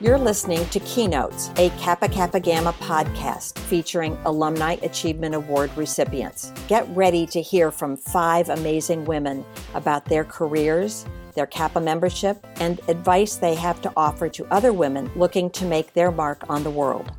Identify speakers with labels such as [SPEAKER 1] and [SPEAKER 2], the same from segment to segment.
[SPEAKER 1] You're listening to Keynotes, a Kappa Kappa Gamma podcast featuring Alumni Achievement Award recipients. Get ready to hear from five amazing women about their careers, their Kappa membership, and advice they have to offer to other women looking to make their mark on the world.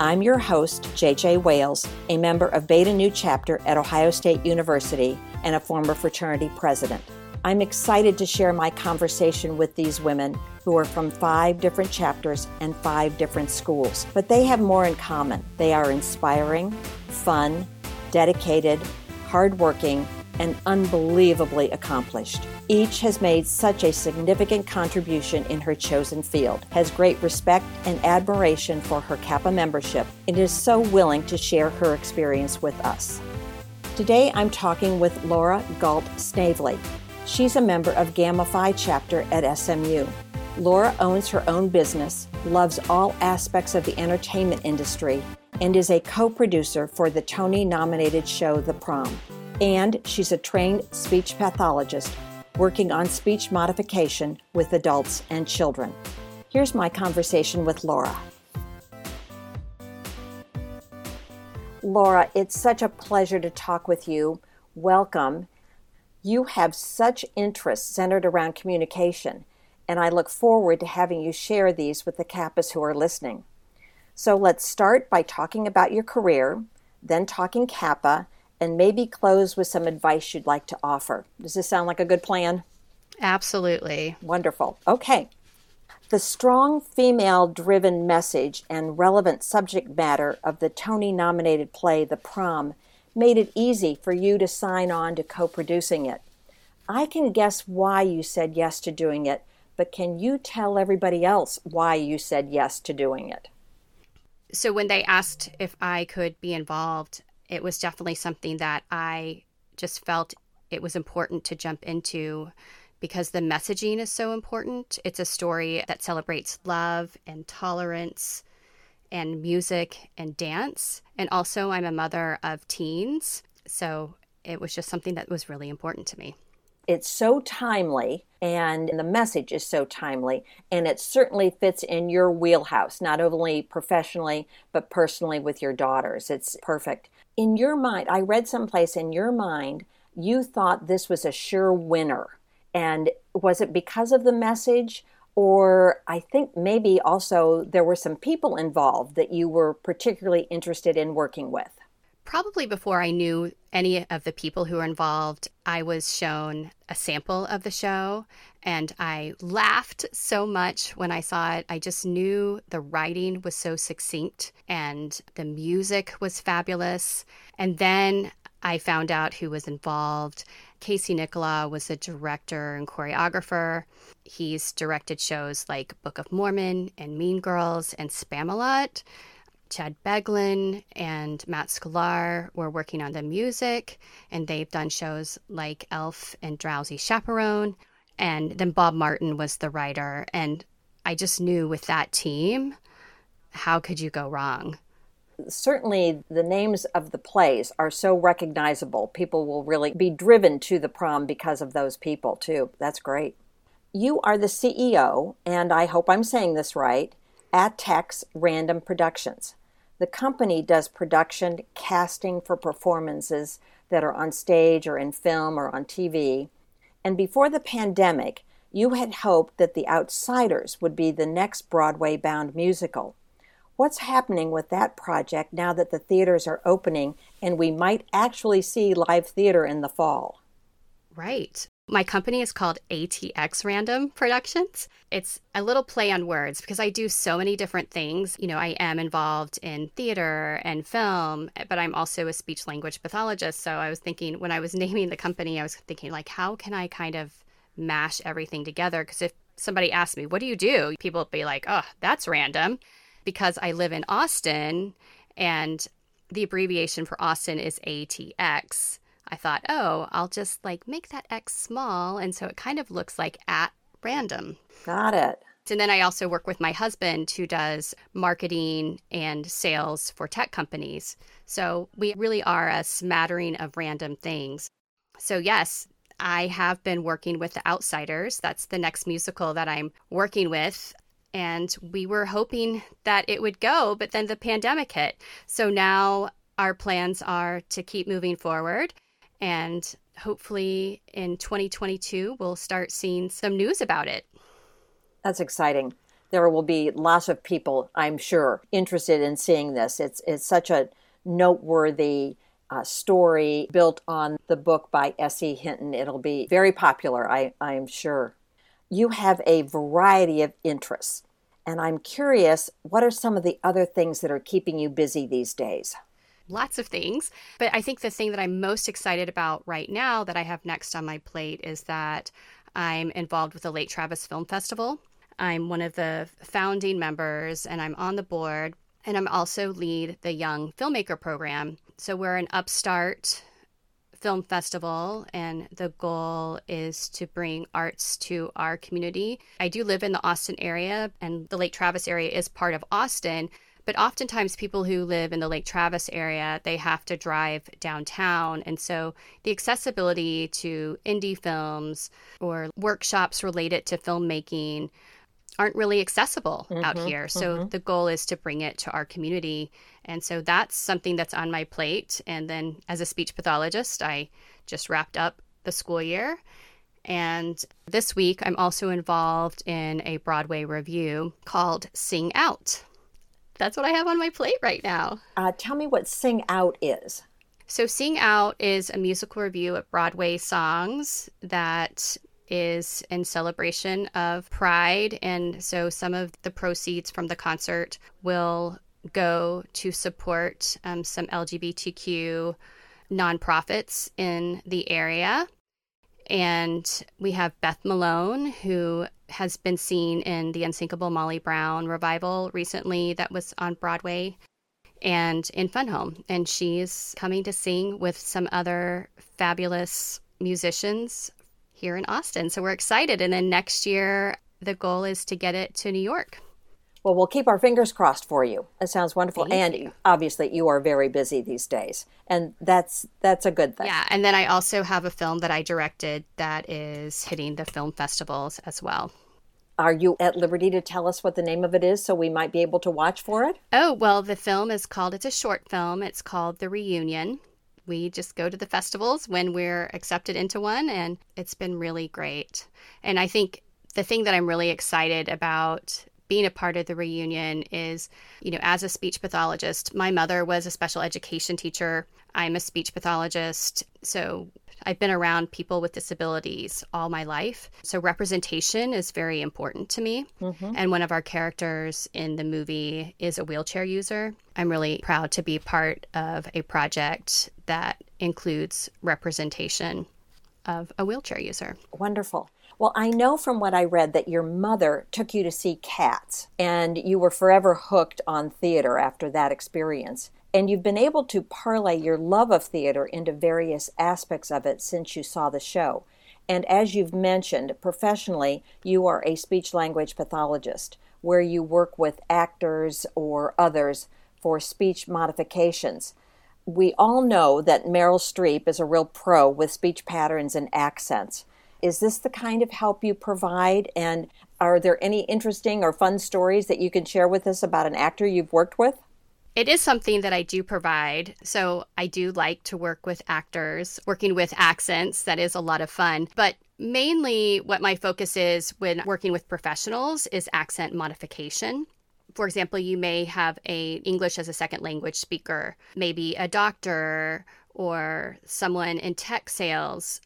[SPEAKER 1] I'm your host, JJ Wales, a member of Beta Nu chapter at Ohio State University and a former fraternity president. I'm excited to share my conversation with these women who are from five different chapters and five different schools. But they have more in common. They are inspiring, fun, dedicated, hardworking, and unbelievably accomplished. Each has made such a significant contribution in her chosen field, has great respect and admiration for her Kappa membership, and is so willing to share her experience with us. Today I'm talking with Laura Galt Snavely. She's a member of Gamma Phi chapter at SMU. Laura owns her own business, loves all aspects of the entertainment industry, and is a co producer for the Tony nominated show The Prom. And she's a trained speech pathologist working on speech modification with adults and children. Here's my conversation with Laura. Laura, it's such a pleasure to talk with you. Welcome. You have such interests centered around communication, and I look forward to having you share these with the Kappas who are listening. So let's start by talking about your career, then talking Kappa, and maybe close with some advice you'd like to offer. Does this sound like a good plan?
[SPEAKER 2] Absolutely.
[SPEAKER 1] Wonderful. Okay. The strong female driven message and relevant subject matter of the Tony nominated play The Prom made it easy for you to sign on to co producing it. I can guess why you said yes to doing it, but can you tell everybody else why you said yes to doing it?
[SPEAKER 2] So, when they asked if I could be involved, it was definitely something that I just felt it was important to jump into because the messaging is so important. It's a story that celebrates love and tolerance and music and dance. And also, I'm a mother of teens. So it was just something that was really important to me.
[SPEAKER 1] It's so timely, and the message is so timely, and it certainly fits in your wheelhouse, not only professionally, but personally with your daughters. It's perfect. In your mind, I read someplace in your mind, you thought this was a sure winner. And was it because of the message? or I think maybe also there were some people involved that you were particularly interested in working with.
[SPEAKER 2] Probably before I knew any of the people who were involved, I was shown a sample of the show and I laughed so much when I saw it. I just knew the writing was so succinct and the music was fabulous. And then I found out who was involved. Casey Nicholaw was the director and choreographer. He's directed shows like Book of Mormon and Mean Girls and Spamalot. Chad Beguelin and Matt Sklar were working on the music, and they've done shows like Elf and Drowsy Chaperone. And then Bob Martin was the writer. And I just knew with that team, how could you go wrong?
[SPEAKER 1] certainly the names of the plays are so recognizable. People will really be driven to the prom because of those people, too. That's great. You are the CEO, and I hope I'm saying this right, at Tex Random Productions. The company does production, casting for performances that are on stage or in film or on TV. And before the pandemic, you had hoped that The Outsiders would be the next Broadway bound musical. What's happening with that project now that the theaters are opening and we might actually see live theater in the fall?
[SPEAKER 2] Right. My company is called ATX Random Productions. It's a little play on words because I do so many different things. You know, I am involved in theater and film, but I'm also a speech language pathologist. So I was thinking when I was naming the company, I was thinking, like, how can I kind of mash everything together? Because if somebody asked me, what do you do? People would be like, oh, that's random because I live in Austin and the abbreviation for Austin is ATX. I thought, oh, I'll just like make that X small. And so it kind of looks like at random.
[SPEAKER 1] Got it.
[SPEAKER 2] And then I also work with my husband who does marketing and sales for tech companies. So we really are a smattering of random things. So, yes, I have been working with The Outsiders. That's the next musical that I'm working with And we were hoping that it would go, but then the pandemic hit. So now our plans are to keep moving forward. And hopefully in 2022, we'll start seeing some news about it.
[SPEAKER 1] That's exciting. There will be lots of people, I'm sure, interested in seeing this. It's, it's such a noteworthy uh, story built on the book by S.E. Hinton. It'll be very popular, I, I'm sure. You have a variety of interests, and I'm curious what are some of the other things that are keeping you busy these days?
[SPEAKER 2] Lots of things. But I think the thing that I'm most excited about right now that I have next on my plate is that I'm involved with the Lake Travis Film Festival. I'm one of the founding members and I'm on the board and I'm also lead the Young Filmmaker Program. So we're an upstart film festival, and the goal is to bring arts to our community. I do live in the Austin area, and the Lake Travis area is part of Austin. But oftentimes, people who live in the Lake Travis area, they have to drive downtown. And so the accessibility to indie films or workshops related to filmmaking aren't really accessible mm-hmm, out here. So mm-hmm. the goal is to bring it to our community. And so that's something that's on my plate. And then as a speech pathologist, I just wrapped up the school year. And this week, I'm also involved in a Broadway revue called Sing Out. That's what I have on my plate right now.
[SPEAKER 1] Uh, tell me what Sing Out is.
[SPEAKER 2] So, Sing Out is a musical revue of Broadway songs that is in celebration of Pride. And so some of the proceeds from the concert will go to support um, some LGBTQ nonprofits in the area. And we have Beth Malone, who has been seen in the Unsinkable Molly Brown revival recently that was on Broadway and in Fun Home. And she's coming to sing with some other fabulous musicians here in Austin. So we're excited. And then next year, the goal is to get it to New York.
[SPEAKER 1] Well, we'll keep our fingers crossed for you. It sounds wonderful,
[SPEAKER 2] Thank
[SPEAKER 1] and
[SPEAKER 2] you.
[SPEAKER 1] obviously you are very busy these days, and that's that's a good thing.
[SPEAKER 2] Yeah, and then I also have a film that I directed that is hitting the film festivals as well.
[SPEAKER 1] Are you at liberty to tell us what the name of it is so we might be able to watch for it?
[SPEAKER 2] Oh, well, the film is called, it's a short film. It's called The Reunion we just go to the festivals when we're accepted into one, and it's been really great. And I think the thing that I'm really excited about being a part of the reunion is, you know, as a speech pathologist, my mother was a special education teacher. I'm a speech pathologist. So I've been around people with disabilities all my life. So representation is very important to me. Mm-hmm. And one of our characters in the movie is a wheelchair user. I'm really proud to be part of a project that includes representation of a wheelchair user.
[SPEAKER 1] Wonderful. Well, I know from what I read that your mother took you to see cats and you were forever hooked on theater after that experience. And you've been able to parlay your love of theater into various aspects of it since you saw the show. And as you've mentioned, professionally, you are a speech language pathologist where you work with actors or others for speech modifications. We all know that Meryl Streep is a real pro with speech patterns and accents. Is this the kind of help you provide? And are there any interesting or fun stories that you can share with us about an actor you've worked with?
[SPEAKER 2] It is something that I do provide. So I do like to work with actors, working with accents. That is a lot of fun. But mainly what my focus is when working with professionals is accent modification. For example, you may have a English as a second language speaker, maybe a doctor or someone in tech sales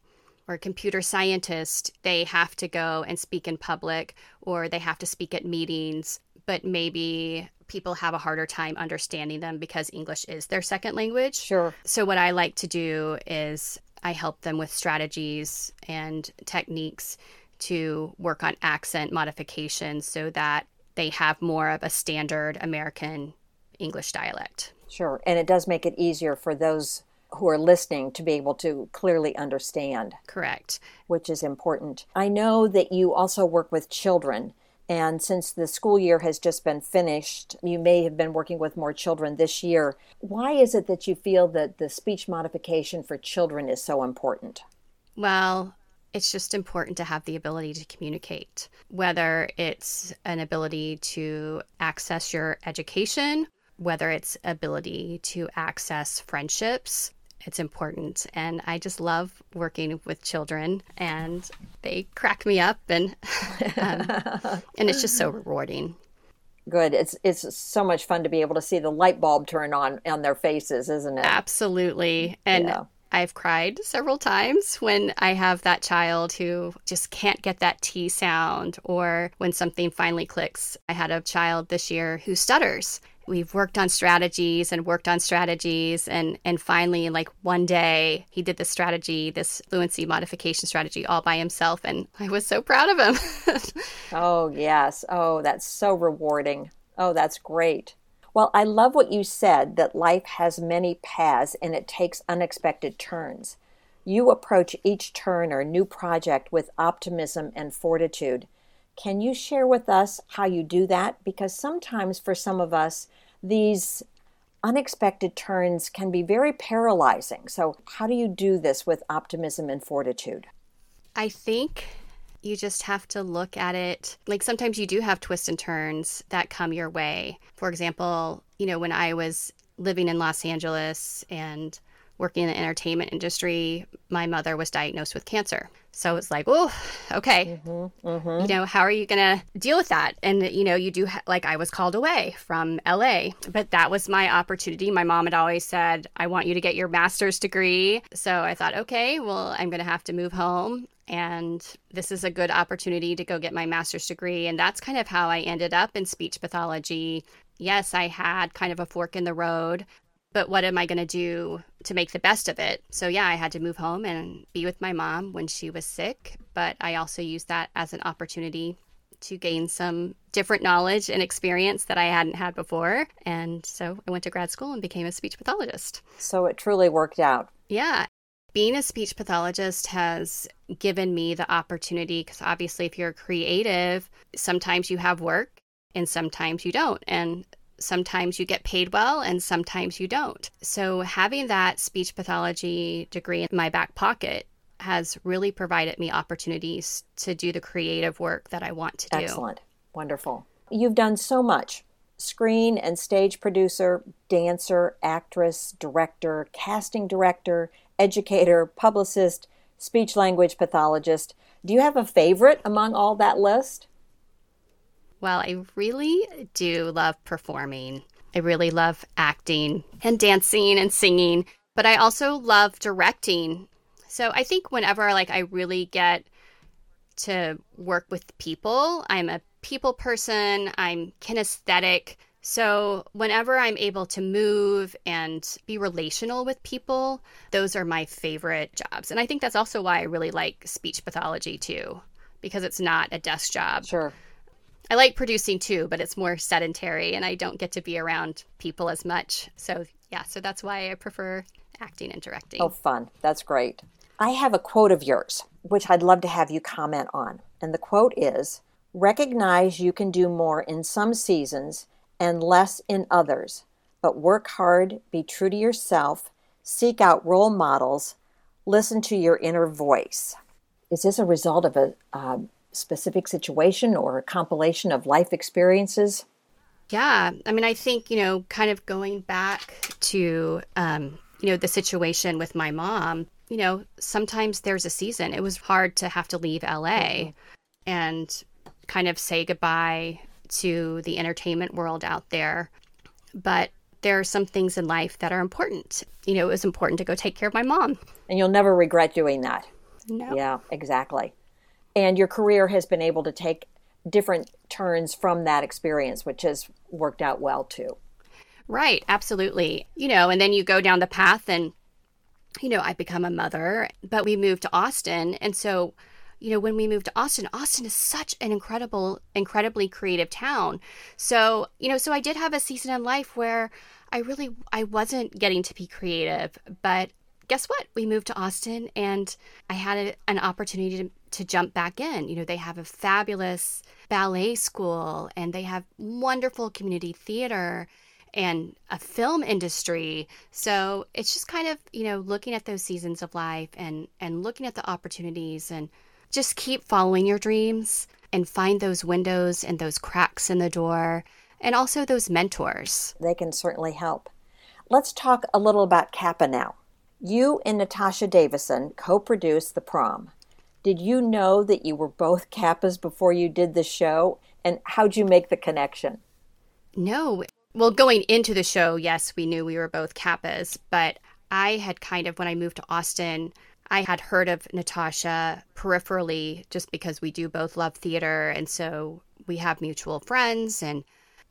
[SPEAKER 2] or a computer scientist, they have to go and speak in public or they have to speak at meetings, but maybe people have a harder time understanding them because English is their second language.
[SPEAKER 1] Sure.
[SPEAKER 2] So, what I like to do is I help them with strategies and techniques to work on accent modification so that they have more of a standard American English dialect.
[SPEAKER 1] Sure. And it does make it easier for those who are listening to be able to clearly understand.
[SPEAKER 2] Correct.
[SPEAKER 1] Which is important. I know that you also work with children. And since the school year has just been finished, you may have been working with more children this year. Why is it that you feel that the speech modification for children is so important?
[SPEAKER 2] Well, it's just important to have the ability to communicate, whether it's an ability to access your education, whether it's ability to access friendships. It's important. And I just love working with children and they crack me up and um, and it's just so rewarding.
[SPEAKER 1] Good. It's it's so much fun to be able to see the light bulb turn on on their faces, isn't it?
[SPEAKER 2] Absolutely. And yeah. I've cried several times when I have that child who just can't get that T sound or when something finally clicks. I had a child this year who stutters. We've worked on strategies and worked on strategies and and finally like one day he did this strategy, this fluency modification strategy all by himself and I was so proud of him.
[SPEAKER 1] oh, yes. Oh, that's so rewarding. Oh, that's great. Well, I love what you said that life has many paths and it takes unexpected turns. You approach each turn or new project with optimism and fortitude. Can you share with us how you do that? Because sometimes for some of us, these unexpected turns can be very paralyzing. So, how do you do this with optimism and fortitude?
[SPEAKER 2] I think you just have to look at it. Like sometimes you do have twists and turns that come your way. For example, you know, when I was living in Los Angeles and working in the entertainment industry, my mother was diagnosed with cancer. So it's like, oh, okay. Mm-hmm, mm-hmm. You know, how are you going to deal with that? And, you know, you do, ha- like, I was called away from LA, but that was my opportunity. My mom had always said, I want you to get your master's degree. So I thought, okay, well, I'm going to have to move home and this is a good opportunity to go get my master's degree. And that's kind of how I ended up in speech pathology. Yes, I had kind of a fork in the road, but what am I going to do to make the best of it? So, yeah, I had to move home and be with my mom when she was sick, but I also used that as an opportunity to gain some different knowledge and experience that I hadn't had before. And so I went to grad school and became a speech pathologist.
[SPEAKER 1] So it truly worked out.
[SPEAKER 2] Yeah. Being a speech pathologist has given me the opportunity because obviously, if you're creative, sometimes you have work and sometimes you don't. And sometimes you get paid well and sometimes you don't. So, having that speech pathology degree in my back pocket has really provided me opportunities to do the creative work that I want to do.
[SPEAKER 1] Excellent. Wonderful. You've done so much screen and stage producer, dancer, actress, director, casting director, educator, publicist, speech language pathologist. Do you have a favorite among all that list?
[SPEAKER 2] Well, I really do love performing. I really love acting and dancing and singing, but I also love directing. So I think whenever like I really get to work with people, I'm a people person, I'm kinesthetic. So, whenever I'm able to move and be relational with people, those are my favorite jobs. And I think that's also why I really like speech pathology too, because it's not a desk job.
[SPEAKER 1] Sure.
[SPEAKER 2] I like producing too, but it's more sedentary and I don't get to be around people as much. So, yeah, so that's why I prefer acting and directing.
[SPEAKER 1] Oh, fun. That's great. I have a quote of yours, which I'd love to have you comment on. And the quote is Recognize you can do more in some seasons and less in others. But work hard, be true to yourself, seek out role models, listen to your inner voice. Is this a result of a uh, specific situation or a compilation of life experiences?
[SPEAKER 2] Yeah. I mean, I think, you know, kind of going back to, um, you know, the situation with my mom, you know, sometimes there's a season. It was hard to have to leave LA mm-hmm. and kind of say goodbye to the entertainment world out there. But there are some things in life that are important. You know, it was important to go take care of my mom.
[SPEAKER 1] And you'll never regret doing that.
[SPEAKER 2] No.
[SPEAKER 1] Yeah, exactly. And your career has been able to take different turns from that experience, which has worked out well too.
[SPEAKER 2] Right, absolutely. You know, and then you go down the path and, you know, I become a mother, but we moved to Austin. And so you know, when we moved to Austin, Austin is such an incredible, incredibly creative town. So, you know, so I did have a season in life where I really I wasn't getting to be creative, but guess what? We moved to Austin and I had a, an opportunity to, to jump back in. You know, they have a fabulous ballet school and they have wonderful community theater and a film industry. So it's just kind of, you know, looking at those seasons of life and and looking at the opportunities and just keep following your dreams and find those windows and those cracks in the door and also those mentors.
[SPEAKER 1] They can certainly help. Let's talk a little about Kappa now. You and Natasha Davison co produced The Prom. Did you know that you were both Kappas before you did the show? And how'd you make the connection?
[SPEAKER 2] No. Well, going into the show, yes, we knew we were both Kappas, but I had kind of, when I moved to Austin, I had heard of Natasha peripherally just because we do both love theater. And so we have mutual friends and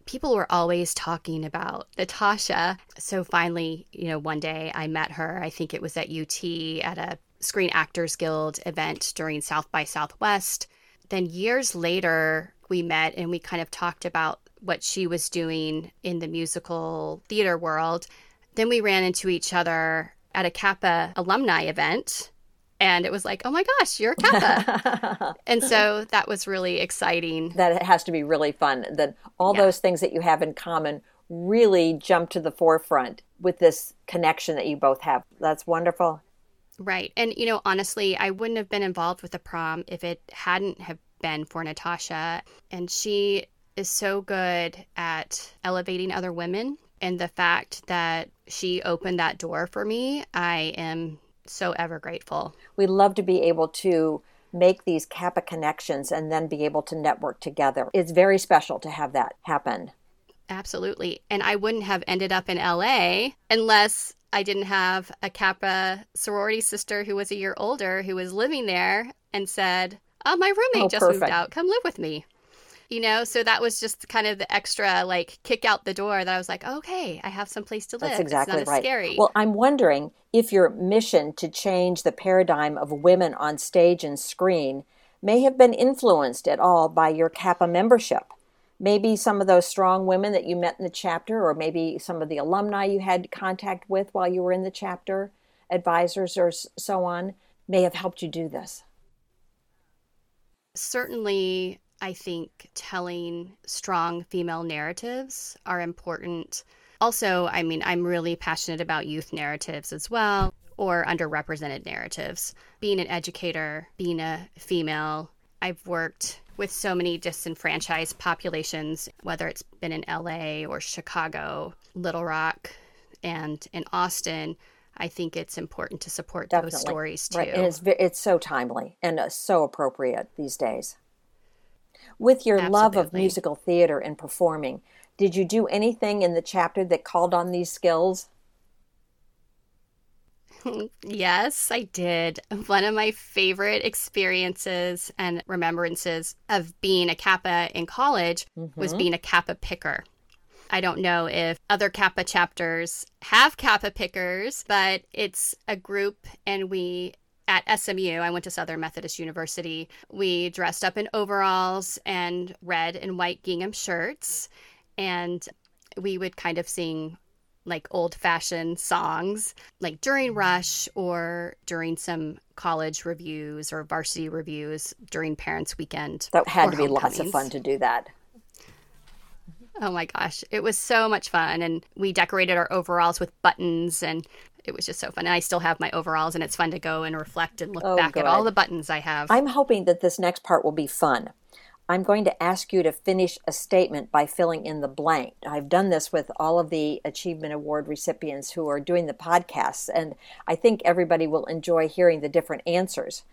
[SPEAKER 2] people were always talking about Natasha. So finally, you know, one day I met her. I think it was at UT at a Screen Actors Guild event during South by Southwest. Then years later, we met and we kind of talked about what she was doing in the musical theater world. Then we ran into each other at a Kappa alumni event. And it was like, oh my gosh, you're a Kappa. and so that was really exciting.
[SPEAKER 1] That it has to be really fun. That all yeah. those things that you have in common really jump to the forefront with this connection that you both have. That's wonderful.
[SPEAKER 2] Right. And, you know, honestly, I wouldn't have been involved with the prom if it hadn't have been for Natasha. And she is so good at elevating other women. And the fact that she opened that door for me, I am so ever grateful.
[SPEAKER 1] We love to be able to make these Kappa connections and then be able to network together. It's very special to have that happen.
[SPEAKER 2] Absolutely. And I wouldn't have ended up in LA unless I didn't have a Kappa sorority sister who was a year older who was living there and said, Oh, my roommate oh, just perfect. moved out. Come live with me you know? So that was just kind of the extra like kick out the door that i was like okay i have some place to live.
[SPEAKER 1] That's exactly
[SPEAKER 2] right.
[SPEAKER 1] scary. Well i'm wondering if your mission to change the paradigm of women on stage and screen may have been influenced at all by your kappa membership. Maybe some of those strong women that you met in the chapter or maybe some of the alumni you had contact with while you were in the chapter advisors or so on may have helped you do this.
[SPEAKER 2] Certainly I think telling strong female narratives are important. Also, I mean, I'm really passionate about youth narratives as well, or underrepresented narratives. Being an educator, being a female, I've worked with so many disenfranchised populations, whether it's been in LA or Chicago, Little Rock, and in Austin. I think it's important to support Definitely. those stories too.
[SPEAKER 1] Right, and it's it's so timely and uh, so appropriate these days with your Absolutely. love of musical theater and performing, did you do anything in the chapter that called on these skills?
[SPEAKER 2] Yes, I did. One of my favorite experiences and remembrances of being a Kappa in college mm-hmm. was being a Kappa picker. I don't know if other Kappa chapters have Kappa pickers, but it's a group and we at SMU, I went to Southern Methodist University. We dressed up in overalls and red and white gingham shirts, and we would kind of sing like old fashioned songs, like during Rush or during some college revues or varsity revues during Parents' Weekend.
[SPEAKER 1] That had to be lots of fun to do that.
[SPEAKER 2] Oh my gosh, it was so much fun. And we decorated our overalls with buttons and it was just so fun. And I still have my overalls, and it's fun to go and reflect and look oh, back good. at all the buttons I have.
[SPEAKER 1] I'm hoping that this next part will be fun. I'm going to ask you to finish a statement by filling in the blank. I've done this with all of the Achievement Award recipients who are doing the podcasts, and I think everybody will enjoy hearing the different answers.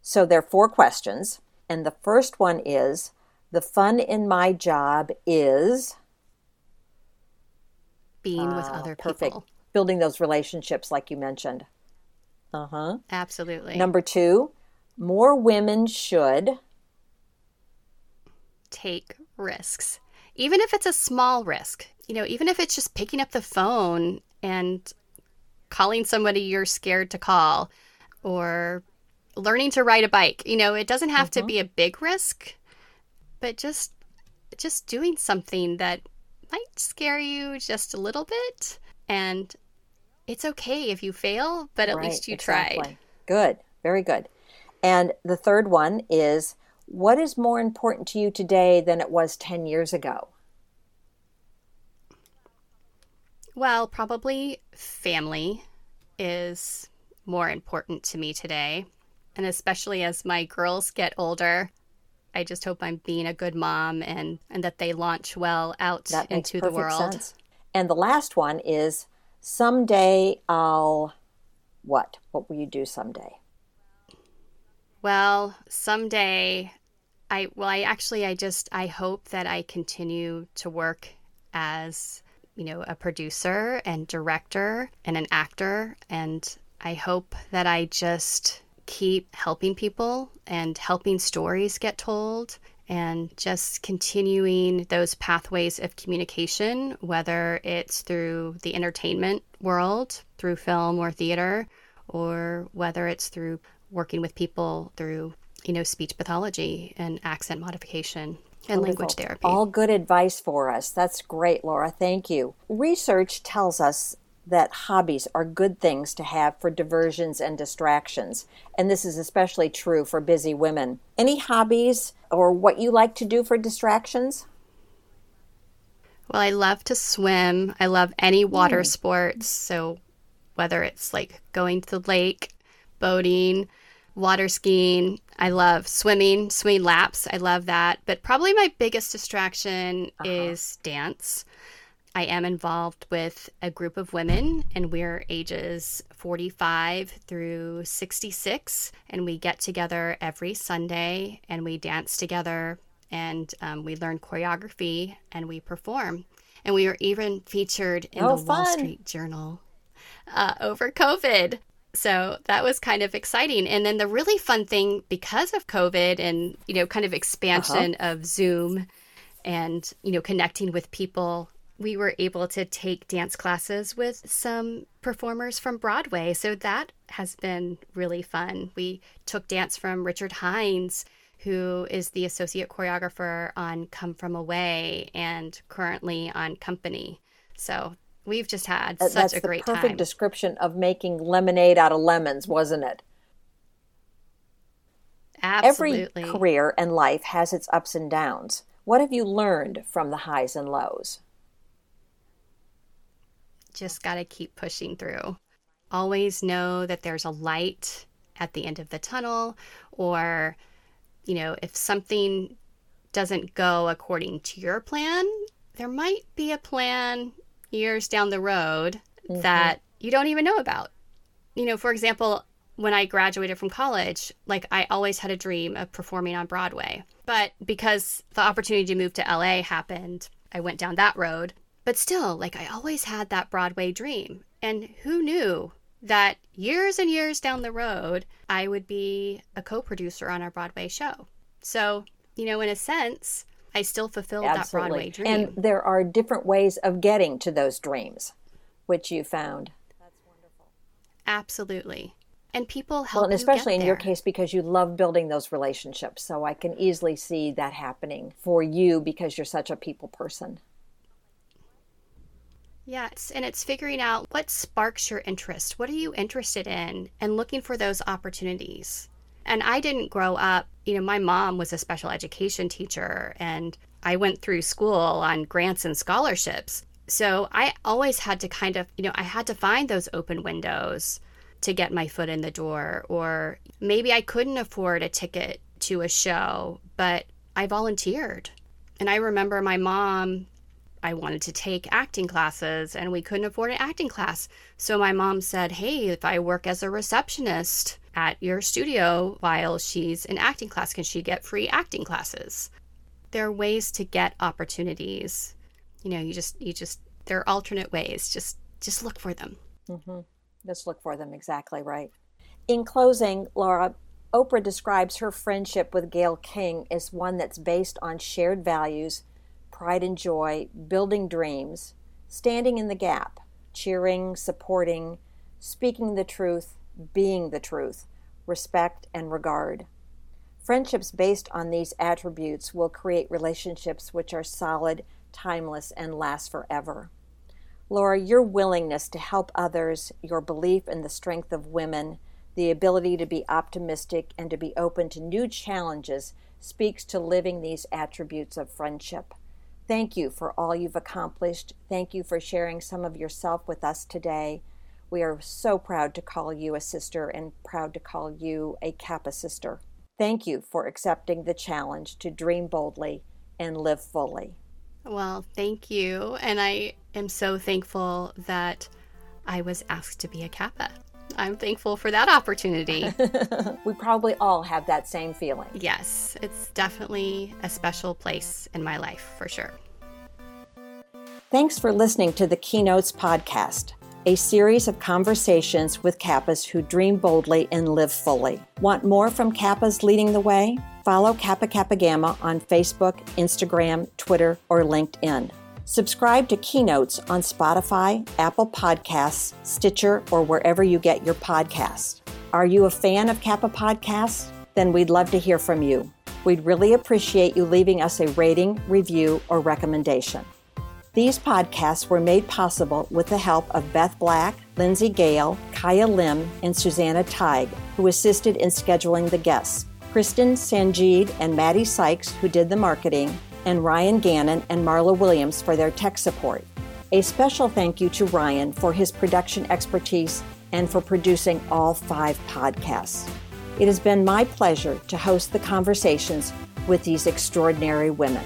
[SPEAKER 1] So there are four questions, and the first one is The fun in my job is
[SPEAKER 2] being with ah, other people. Perfect
[SPEAKER 1] building those relationships like you mentioned. Uh huh.
[SPEAKER 2] Absolutely.
[SPEAKER 1] Number two, more women should
[SPEAKER 2] take risks, even if it's a small risk. You know, even if it's just picking up the phone and calling somebody you're scared to call or learning to ride a bike. You know, it doesn't have mm-hmm. to be a big risk, but just just doing something that might scare you just a little bit and it's okay if you fail, but at right, least you exactly. tried.
[SPEAKER 1] Good, very good. And the third one is what is more important to you today than it was 10 years ago?
[SPEAKER 2] Well, probably family is more important to me today. And especially as my girls get older, I just hope I'm being a good mom and, and that they launch well out
[SPEAKER 1] that
[SPEAKER 2] into the world.
[SPEAKER 1] Sense. And the last one is someday I'll what? What will you do someday?
[SPEAKER 2] Well, someday I well I actually I just I hope that I continue to work as you know a producer and director and an actor and I hope that I just keep helping people and helping stories get told and just continuing those pathways of communication, whether it's through the entertainment world, through film or theater, or whether it's through working with people through, you know, speech pathology and accent modification and Wonderful. language therapy.
[SPEAKER 1] All good advice for us. That's great, Laura. Thank you. Research tells us that hobbies are good things to have for diversions and distractions. And this is especially true for busy women. Any hobbies or what you like to do for distractions?
[SPEAKER 2] Well, I love to swim. I love any water mm. sports. So, whether it's like going to the lake, boating, water skiing, I love swimming, swimming laps. I love that. But probably my biggest distraction uh-huh. is dance. I am involved with a group of women, and we're ages 45 through 66. And we get together every Sunday and we dance together and um, we learn choreography and we perform. And we were even featured in oh, the fun. Wall Street Journal uh, over COVID. So that was kind of exciting. And then the really fun thing because of COVID and, you know, kind of expansion uh-huh. of Zoom and, you know, connecting with people we were able to take dance classes with some performers from Broadway. So that has been really fun. We took dance from Richard Hinds, who is the associate choreographer on Come From Away and currently on Company. So we've just had such
[SPEAKER 1] That's
[SPEAKER 2] a great
[SPEAKER 1] time. perfect
[SPEAKER 2] time.
[SPEAKER 1] description of making lemonade out of lemons, wasn't it?
[SPEAKER 2] Absolutely.
[SPEAKER 1] Every career and life has its ups and downs. What have you learned from the highs and lows?
[SPEAKER 2] Just got to keep pushing through. Always know that there's a light at the end of the tunnel, or, you know, if something doesn't go according to your plan, there might be a plan years down the road mm-hmm. that you don't even know about. You know, for example, when I graduated from college, like I always had a dream of performing on Broadway. But because the opportunity to move to LA happened, I went down that road. But still, like I always had that Broadway dream. And who knew that years and years down the road, I would be a co producer on our Broadway show? So, you know, in a sense, I still fulfilled Absolutely. that Broadway dream.
[SPEAKER 1] And there are different ways of getting to those dreams, which you found. That's
[SPEAKER 2] wonderful. Absolutely. And people help. Well,
[SPEAKER 1] and especially
[SPEAKER 2] in
[SPEAKER 1] there. your case because you love building those relationships. So I can easily see that happening for you because you're such a people person.
[SPEAKER 2] Yes, and it's figuring out what sparks your interest. What are you interested in? And looking for those opportunities. And I didn't grow up, you know, my mom was a special education teacher and I went through school on grants and scholarships. So I always had to kind of, you know, I had to find those open windows to get my foot in the door. Or maybe I couldn't afford a ticket to a show, but I volunteered. And I remember my mom I wanted to take acting classes and we couldn't afford an acting class. So my mom said, Hey, if I work as a receptionist at your studio while she's in acting class, can she get free acting classes? There are ways to get opportunities. You know, you just, you just, there are alternate ways. Just, just look for them.
[SPEAKER 1] Mm-hmm. Just look for them. Exactly right. In closing, Laura, Oprah describes her friendship with Gayle King as one that's based on shared values pride and joy, building dreams, standing in the gap, cheering, supporting, speaking the truth, being the truth, respect, and regard. Friendships based on these attributes will create relationships which are solid, timeless, and last forever. Laura, your willingness to help others, your belief in the strength of women, the ability to be optimistic and to be open to new challenges speaks to living these attributes of friendship. Thank you for all you've accomplished. Thank you for sharing some of yourself with us today. We are so proud to call you a sister and proud to call you a Kappa sister. Thank you for accepting the challenge to dream boldly and live fully.
[SPEAKER 2] Well, thank you. And I am so thankful that I was asked to be a Kappa. I'm thankful for that opportunity.
[SPEAKER 1] we probably all have that same feeling.
[SPEAKER 2] Yes, it's definitely a special place in my life for sure.
[SPEAKER 1] Thanks for listening to the Keynotes Podcast, a series of conversations with Kappas who dream boldly and live fully. Want more from Kappas leading the way? Follow Kappa Kappa Gamma on Facebook, Instagram, Twitter, or LinkedIn. Subscribe to Keynotes on Spotify, Apple Podcasts, Stitcher, or wherever you get your podcasts. Are you a fan of Kappa Podcasts? Then we'd love to hear from you. We'd really appreciate you leaving us a rating, review, or recommendation. These podcasts were made possible with the help of Beth Black, Lindsay Gale, Kaya Lim, and Susanna Teig, who assisted in scheduling the guests. Kristen Sanjeed and Maddie Sykes, who did the marketing, and Ryan Gannon and Marla Williams for their tech support. A special thank you to Ryan for his production expertise and for producing all five podcasts. It has been my pleasure to host the conversations with these extraordinary women.